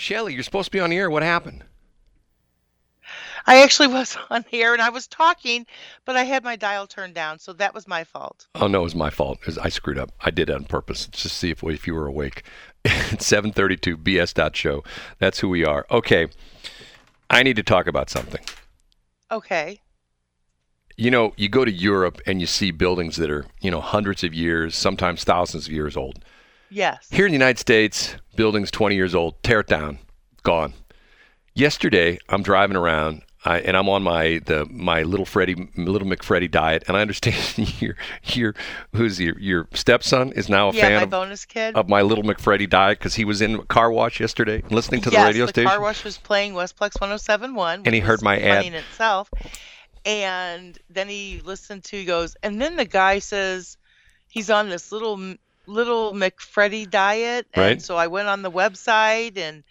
Shelly, you're supposed to be on the air. What happened? I actually was on here and I was talking, but I had my dial turned down, so that was my fault. Oh no, it was my fault. 'cause I screwed up. I did it on purpose just to see if if you were awake. It's 7:32 BS show. That's who we are. Okay. I need to talk about something. Okay. You know, you go to Europe and you see buildings that are, you know, hundreds of years, sometimes thousands of years old. Yes. Here in the United States, buildings 20 years old, tear it down, gone. Yesterday, I'm driving around I, and I'm on my the my little Freddie little McFreddy diet, and I understand your your who's your your stepson is now a yeah, fan my of, bonus kid. of my little McFreddy diet because he was in a car wash yesterday listening to yes, the radio the station. car wash was playing Westplex 1071. And he heard my ad. in itself. And then he listened to, he goes, and then the guy says he's on this little little McFreddy diet. And Right. so I went on the website and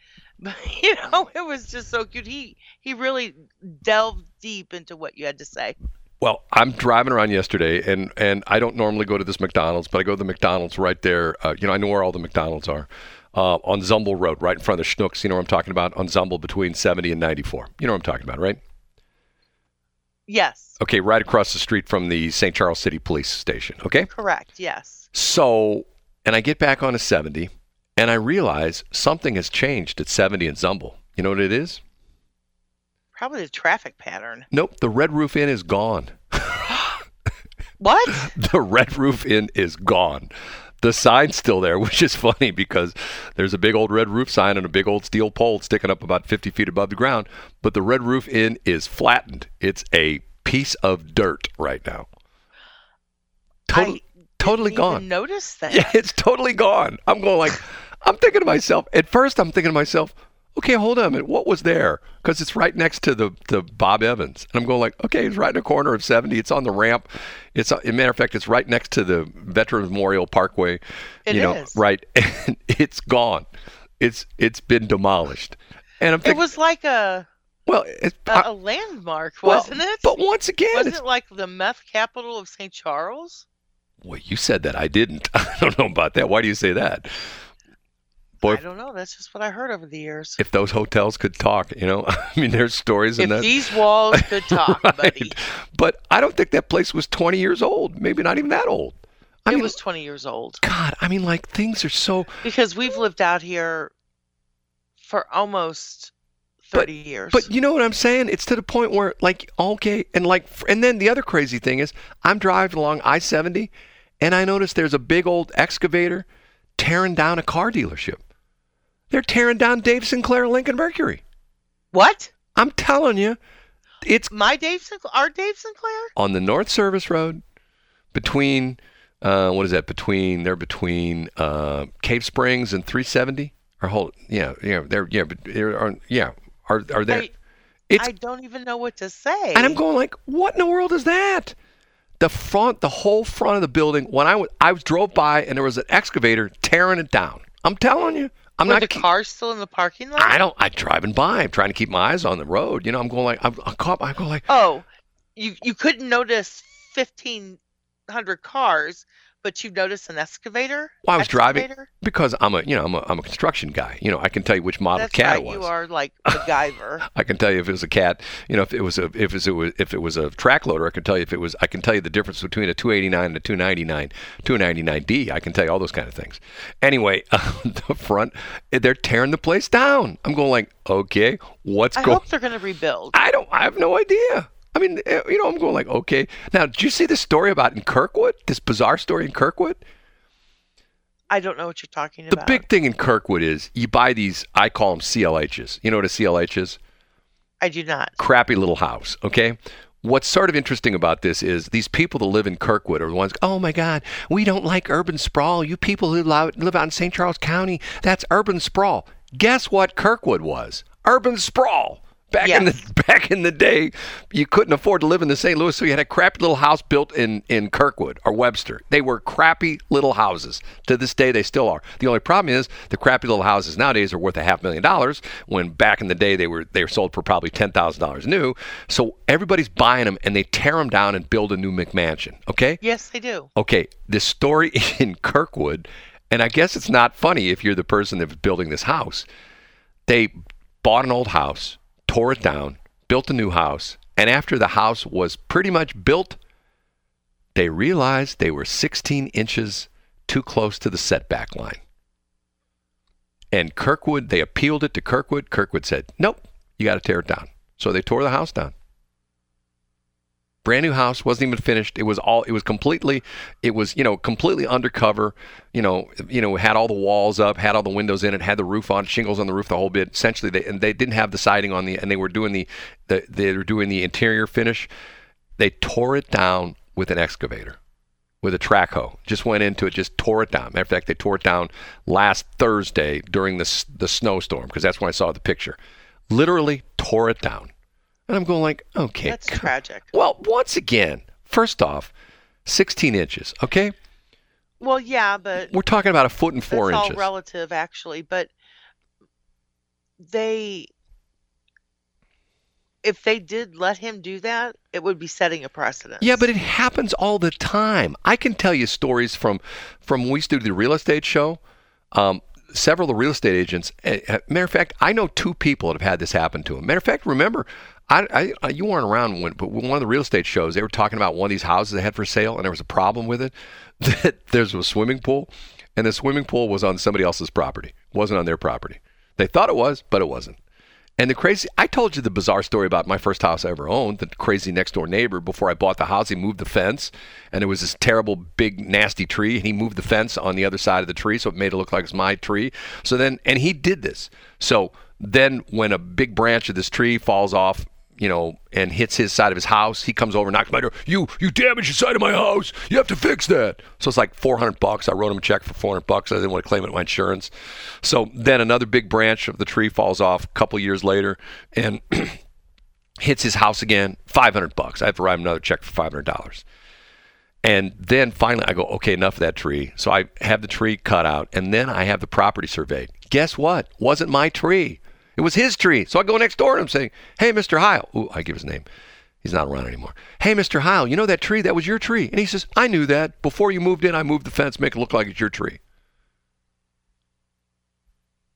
you know, it was just so cute. He he really delved deep into what you had to say. Well, I'm driving around yesterday, and and I don't normally go to this McDonald's, but I go to the McDonald's right there. Uh, you know, I know where all the McDonald's are. Uh, on Zumbehl Road, right in front of the Schnucks. You know what I'm talking about? On Zumbehl between 70 and 94. You know what I'm talking about, right? Yes. Okay, right across the street from the St. Charles City Police Station. Okay? Correct. Yes. So, and I get back on a 70, and I realize something has changed at 70 and Zumbehl. You know what it is? Probably the traffic pattern. Nope, the Red Roof Inn is gone. What? the Red Roof Inn is gone. The sign's still there, which is funny because there's a big old red roof sign and a big old steel pole sticking up about 50 feet above the ground. But the Red Roof Inn is flattened. It's a piece of dirt right now. Totally, I totally gone. Notice that. Yeah, it's totally gone. I'm going like, I'm thinking to myself. At first, I'm thinking to myself, okay, hold on a minute. What was there? Because it's right next to the the Bob Evans, and I'm going like, okay, it's right in the corner of 70. It's on the ramp. It's a matter of fact, it's right next to the Veterans Memorial Parkway. It you know, is. right? And it's gone. It's it's been demolished. And I'm thinking, It was like a well, it's, a, a landmark, wasn't it? But once again, Wasn't it like the meth capital of St. Charles? well, you said that. I didn't. I don't know about that. Why do you say that? Boy, I don't know. That's just what I heard over the years. if those hotels could talk, you know, I mean, there's stories in If that. these walls could talk, buddy. But I don't think that place was 20 years old. Maybe not even that old. I it mean, was 20 years old. God, I mean, like things are so. Because we've lived out here for almost 30 years. But you know what I'm saying? It's to the point where, like, okay, and like, and then the other crazy thing is, I'm driving along I-70, and I notice there's a big old excavator tearing down a car dealership. They're tearing down Dave Sinclair Lincoln Mercury. what? I'm telling you, it's My Dave Sinclair? Our Dave Sinclair? on the North Service Road between uh, what is that? Between they're between uh, Cave Springs and 370. Or hold yeah yeah they're yeah but they're are, yeah are are there? I, it's I don't even know what to say. and I'm going like what in the world is that? The front, the whole front of the building. When I was I was drove by and there was an excavator tearing it down. I'm telling you, I'm Were not. the ki- cars still in the parking lot? I don't. I'm driving by. I'm trying to keep my eyes on the road. You know, I'm going like I'm, I'm caught. I go like Oh, you you couldn't notice 1,500 cars, but you noticed an excavator? Well, I was driving because I'm a you know I'm a, I'm a construction guy. You know, I can tell you which model That's cat right. it was. You are like MacGyver. I can tell you if it was a cat. You know, if it was a if it was, if it was a track loader, I can tell you if it was. I can tell you the difference between a 289 and a 299, 299D. I can tell you all those kind of things. Anyway, the front, they're tearing the place down. I'm going like, okay, what's going? I going? hope they're going to rebuild. I don't. I have no idea. I mean, eh, you know, I'm going like, okay. Now, did you see this story about in Kirkwood? This bizarre story in Kirkwood. I don't know what you're talking about. The big thing in Kirkwood is you buy these. I call them CLHs. You know what a CLH is? I do not. crappy little house. Okay. What's sort of interesting about this is these people that live in Kirkwood are the ones, oh my God, we don't like urban sprawl. You people who live live out in St. Charles County, that's urban sprawl. Guess what Kirkwood was? Urban sprawl. Back in the back in the day, you couldn't afford to live in the St. Louis, so you had a crappy little house built in in Kirkwood or Webster. They were crappy little houses. To this day, they still are. The only problem is the crappy little houses nowadays are worth a half million dollars. When back in the day, they were they were sold for probably ten thousand dollars new. So everybody's buying them and they tear them down and build a new McMansion. Okay. Yes, they do. Okay, this story in Kirkwood, and I guess it's not funny if you're the person that's building this house. They bought an old house, tore it down, built a new house, and after the house was pretty much built, they realized they were 16 inches too close to the setback line. And Kirkwood, they appealed it to Kirkwood. Kirkwood said, nope, you got to tear it down. So they tore the house down. Brand new house, wasn't even finished. It was all, it was completely, it was, you know, completely undercover. You know, you know, had all the walls up, had all the windows in it, had the roof on, shingles on the roof, the whole bit. Essentially, they, and they didn't have the siding on the, and they were doing the, the they were doing the interior finish. They tore it down with an excavator with a track hoe. Just went into it, just tore it down. Matter of fact, they tore it down last Thursday during the the snowstorm because that's when I saw the picture. Literally tore it down, and I'm going like, okay, That's tragic. Well, once again, first off, 16 inches. Okay, Well, yeah, but we're talking about a foot and four that's inches. all relative, actually. But they, if they did let him do that, it would be setting a precedent. Yeah, but it happens all the time. I can tell you stories from from when we used to do the real estate show. Um, several of the real estate agents. eh, Matter of fact, I know two people that have had this happen to them. Matter of fact, remember, I, I uh, you weren't around when, but one of the real estate shows, they were talking about one of these houses they had for sale, and there was a problem with it. That there's a swimming pool, and the swimming pool was on somebody else's property. It wasn't on their property. They thought it was, but it wasn't. And the crazy, I told you the bizarre story about my first house I ever owned. The crazy next door neighbor, before I bought the house, he moved the fence, and it was this terrible, big, nasty tree, and he moved the fence on the other side of the tree, so it made it look like it's my tree. So then, and he did this. So then, when a big branch of this tree falls off, you know, and hits his side of his house, he comes over, knocks my door. You, you damaged the side of my house. You have to fix that. So it's like 400 bucks. I wrote him a check for 400 bucks. I didn't want to claim it my insurance. So then another big branch of the tree falls off a couple years later, and hits his house again. 500 bucks. I have to write him another check for 500 dollars. And then finally, I go, okay, enough of that tree. So I have the tree cut out, and then I have the property surveyed. Guess what? Wasn't my tree. It was his tree. So I go next door and I'm saying, hey, Mr. Heil. Ooh, I give his name. He's not around anymore. Hey, Mr. Heil, you know that tree? That was your tree. And he says, I knew that. Before you moved in, I moved the fence, make it look like it's your tree.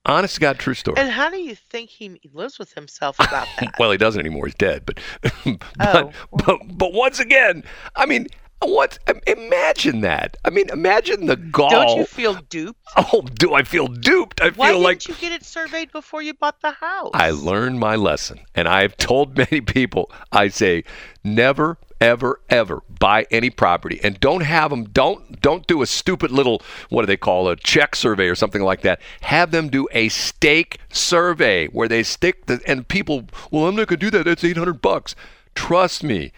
Honest to God, true story. And how do you think he lives with himself about that? well, he doesn't anymore. He's dead. But, but, Oh. but, but once again, I mean, what? Imagine that. I mean, imagine the gall. Don't you feel duped? Oh, do I feel duped? I Why feel like. Why didn't you get it surveyed before you bought the house? I learned my lesson. And I've told many people, I say, never, ever, ever buy any property and don't have them, don't, don't do a stupid little, what do they call a check survey or something like that. Have them do a stake survey where they stick the, and people, well, I'm not going to do that. That's 800 bucks. Trust me.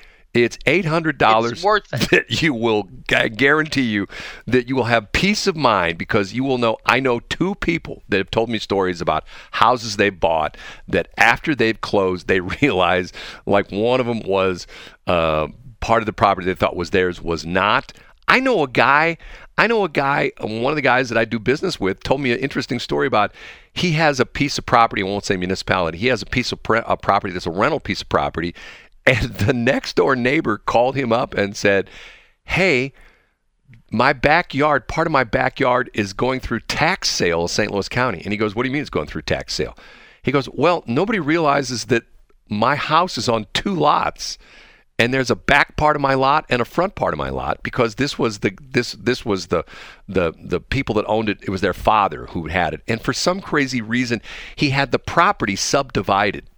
It's eight hundred dollars worth that you will I guarantee you that you will have peace of mind because you will know I know two people that have told me stories about houses they bought that after they've closed they realize like one of them was uh, part of the property they thought was theirs was not. I know a guy. I know a guy. One of the guys that I do business with told me an interesting story about. He has a piece of property. I won't say municipality. He has a piece of a property that's a rental piece of property, and the next door neighbor called him up and said, "Hey, my backyard, part of my backyard is going through tax sale in St. Louis County." And he goes, "What do you mean it's going through tax sale?" He goes, "Well, nobody realizes that my house is on two lots." and there's a back part of my lot and a front part of my lot because this was the this this was the the the people that owned it it was their father who had it and for some crazy reason he had the property subdivided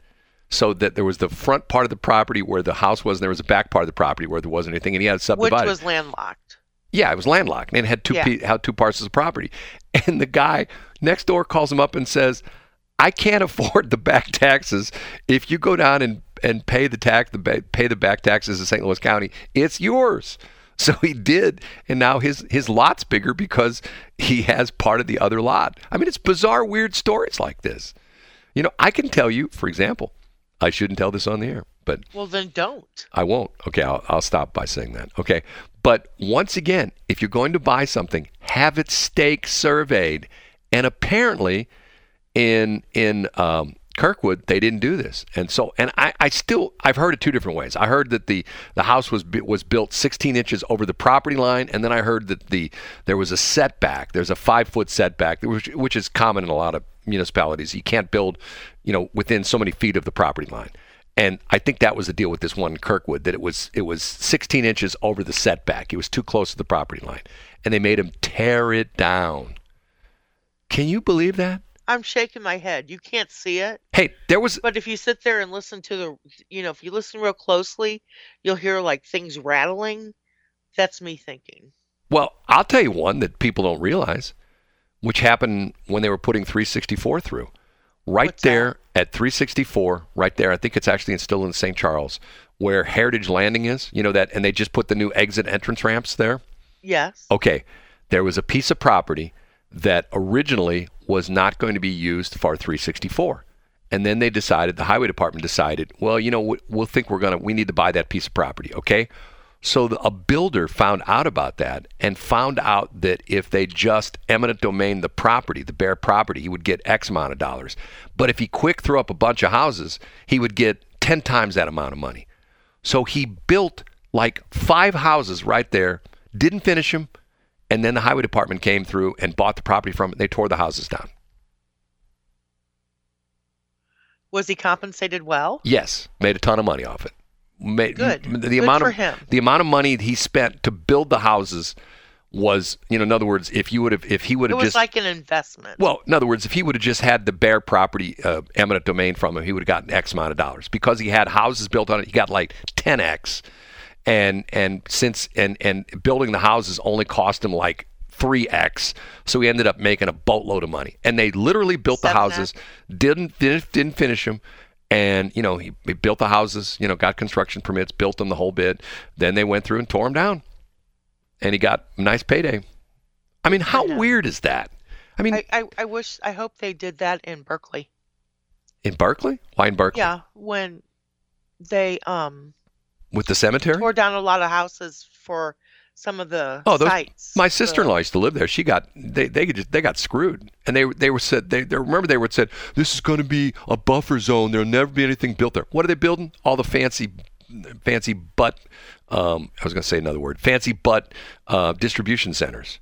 so that there was the front part of the property where the house was and there was a back part of the property where there wasn't anything and he had it Which subdivided was landlocked. yeah, it was landlocked and it had two Yeah. pe- had two parcels of property. And the guy next door calls him up and says, "I can't afford the back taxes. If you go down and and pay the tax, the ba- pay the back taxes in St. Louis County, it's yours." So he did, and now his his lot's bigger because he has part of the other lot. I mean, it's bizarre, weird stories like this. You know, I can tell you, for example, I shouldn't tell this on the air, but Well, then don't. I won't. Okay, I'll, I'll stop by saying that. Okay. But once again, if you're going to buy something, have it stake surveyed. And apparently, in in um, Kirkwood, they didn't do this. And so, and I, I still, I've heard it two different ways. I heard that the the house was was built 16 inches over the property line, and then I heard that the there was a setback. There's a five foot setback, which which is common in a lot of municipalities. You can't build, you know, within so many feet of the property line. And I think that was the deal with this one in Kirkwood that it was it was 16 inches over the setback. It was too close to the property line, and they made him tear it down. Can you believe that? I'm shaking my head. You can't see it, Hey, there was but if you sit there and listen to the, you know, if you listen real closely, you'll hear like things rattling. That's me thinking. well, I'll tell you one that people don't realize, which happened when they were putting 364 through. Right What's that? there at 364, right there. I think it's actually still in St. Charles, where Heritage Landing is. You know that, and they just put the new exit entrance ramps there. Yes. Okay, there was a piece of property that originally was not going to be used for 364. And then they decided, the highway department decided, well, you know, we'll think we're going to, we need to buy that piece of property, okay? So a builder found out about that and found out that if they just eminent domain the property, the bare property, he would get X amount of dollars. But if he quick threw up a bunch of houses, he would get 10 times that amount of money. So he built like five houses right there, didn't finish them, and then the highway department came through and bought the property from it. They tore the houses down. Was he compensated well? Yes, made a ton of money off it. Good. The Good amount for of him. the amount of money he spent to build the houses was, you know, in other words, if you would have, if he would have It was just like an investment. Well, in other words, if he would have just had the bare property uh, eminent domain from him, he would have gotten X amount of dollars because he had houses built on it. He got like 10x, and and since and and building the houses only cost him like 3x, so he ended up making a boatload of money. And they literally built the 7X. houses, didn't didn't, didn't finish them. And you know he, he built the houses, you know, got construction permits, built them the whole bit. Then they went through and tore them down, and he got a nice payday. I mean, how know. weird is that? I mean, I, I, I wish I hope they did that in Berkeley. In Berkeley? Why in Berkeley? Yeah, when they um With the cemetery? tore down a lot of houses for some of the Oh, those- sites. My sister-in-law used to live there. She got they they just they got screwed, and they they were said they, they remember they were said this is going to be a buffer zone. There'll never be anything built there. What are they building? All the fancy, fancy butt. Um, I was going to say another word. Fancy butt uh, distribution centers.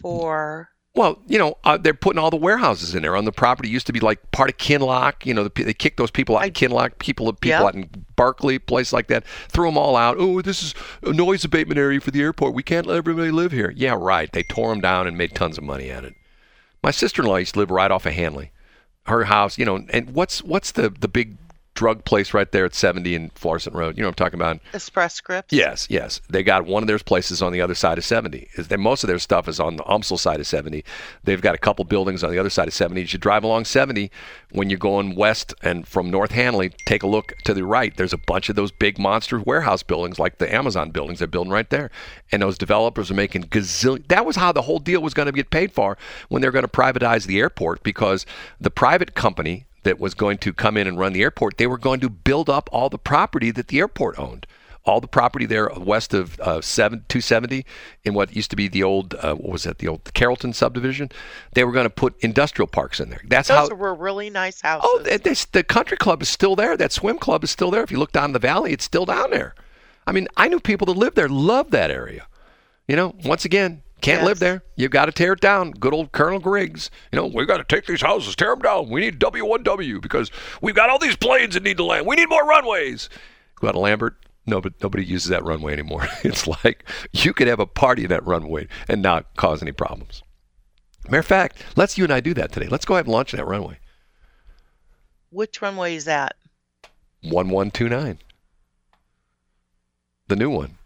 for Well, you know, uh, they're putting all the warehouses in there on the property. It used to be like part of Kinloch. You know, the, they kicked those people out of Kinloch, people, people Yeah. out in Berkeley, place like that. Threw them all out. Oh, this is a noise abatement area for the airport. We can't let everybody live here. Yeah, right. They tore them down and made tons of money at it. My sister-in-law used to live right off of Hanley. Her house, you know, and what's what's the the big drug place right there at 70 and Florissant Road? You know what I'm talking about? Express Scripts. Yes, yes. They got one of their places on the other side of 70. Is that most of their stuff is on the UMSL side of 70. They've got a couple buildings on the other side of 70. You drive along 70 when you're going west and from North Hanley. Take a look to the right. There's a bunch of those big monster warehouse buildings, like the Amazon buildings they're building right there. And those developers are making gazillion. That was how the whole deal was going to get paid for when they're going to privatize the airport because the private company that was going to come in and run the airport, they were going to build up all the property that the airport owned. All the property there west of uh, seven, 270 in what used to be the old, uh, what was that, the old Carrollton subdivision, they were going to put industrial parks in there. That's Those how. were really nice houses. Oh, th- this, the country club is still there. That swim club is still there. If you look down the valley, it's still down there. I mean, I knew people that lived there, loved that area. You know, once again, can't live there. You've got to tear it down. Good old Colonel Griggs. You know, we've got to take these houses, tear them down. We need W1W because we've got all these planes that need to land. We need more runways. Go out to Lambert. No, but nobody uses that runway anymore. It's like you could have a party in that runway and not cause any problems. Matter of fact, let's you and I do that today. Let's go ahead and launch that runway. Which runway is that? 1129. The new one.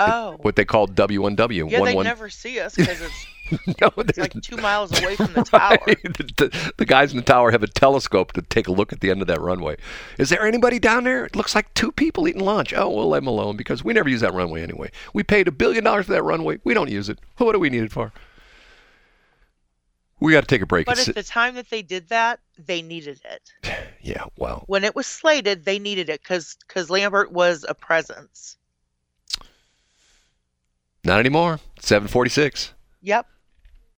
Oh, What they call W1W. yeah. They 11 never see us because it's, no, it's like two miles away from the tower. the, the- the guys in the tower have a telescope to take a look at the end of that runway. Is there anybody down there? It looks like two people eating lunch. Oh, we'll let them alone because we never use that runway anyway. We paid a billion dollars for that runway. We don't use it. What do we need it for? We got to take a break. But It's- at the time that they did that, they needed it. yeah, well, When it was slated, they needed it because because Lambert was a presence. Not anymore. 746. Yep.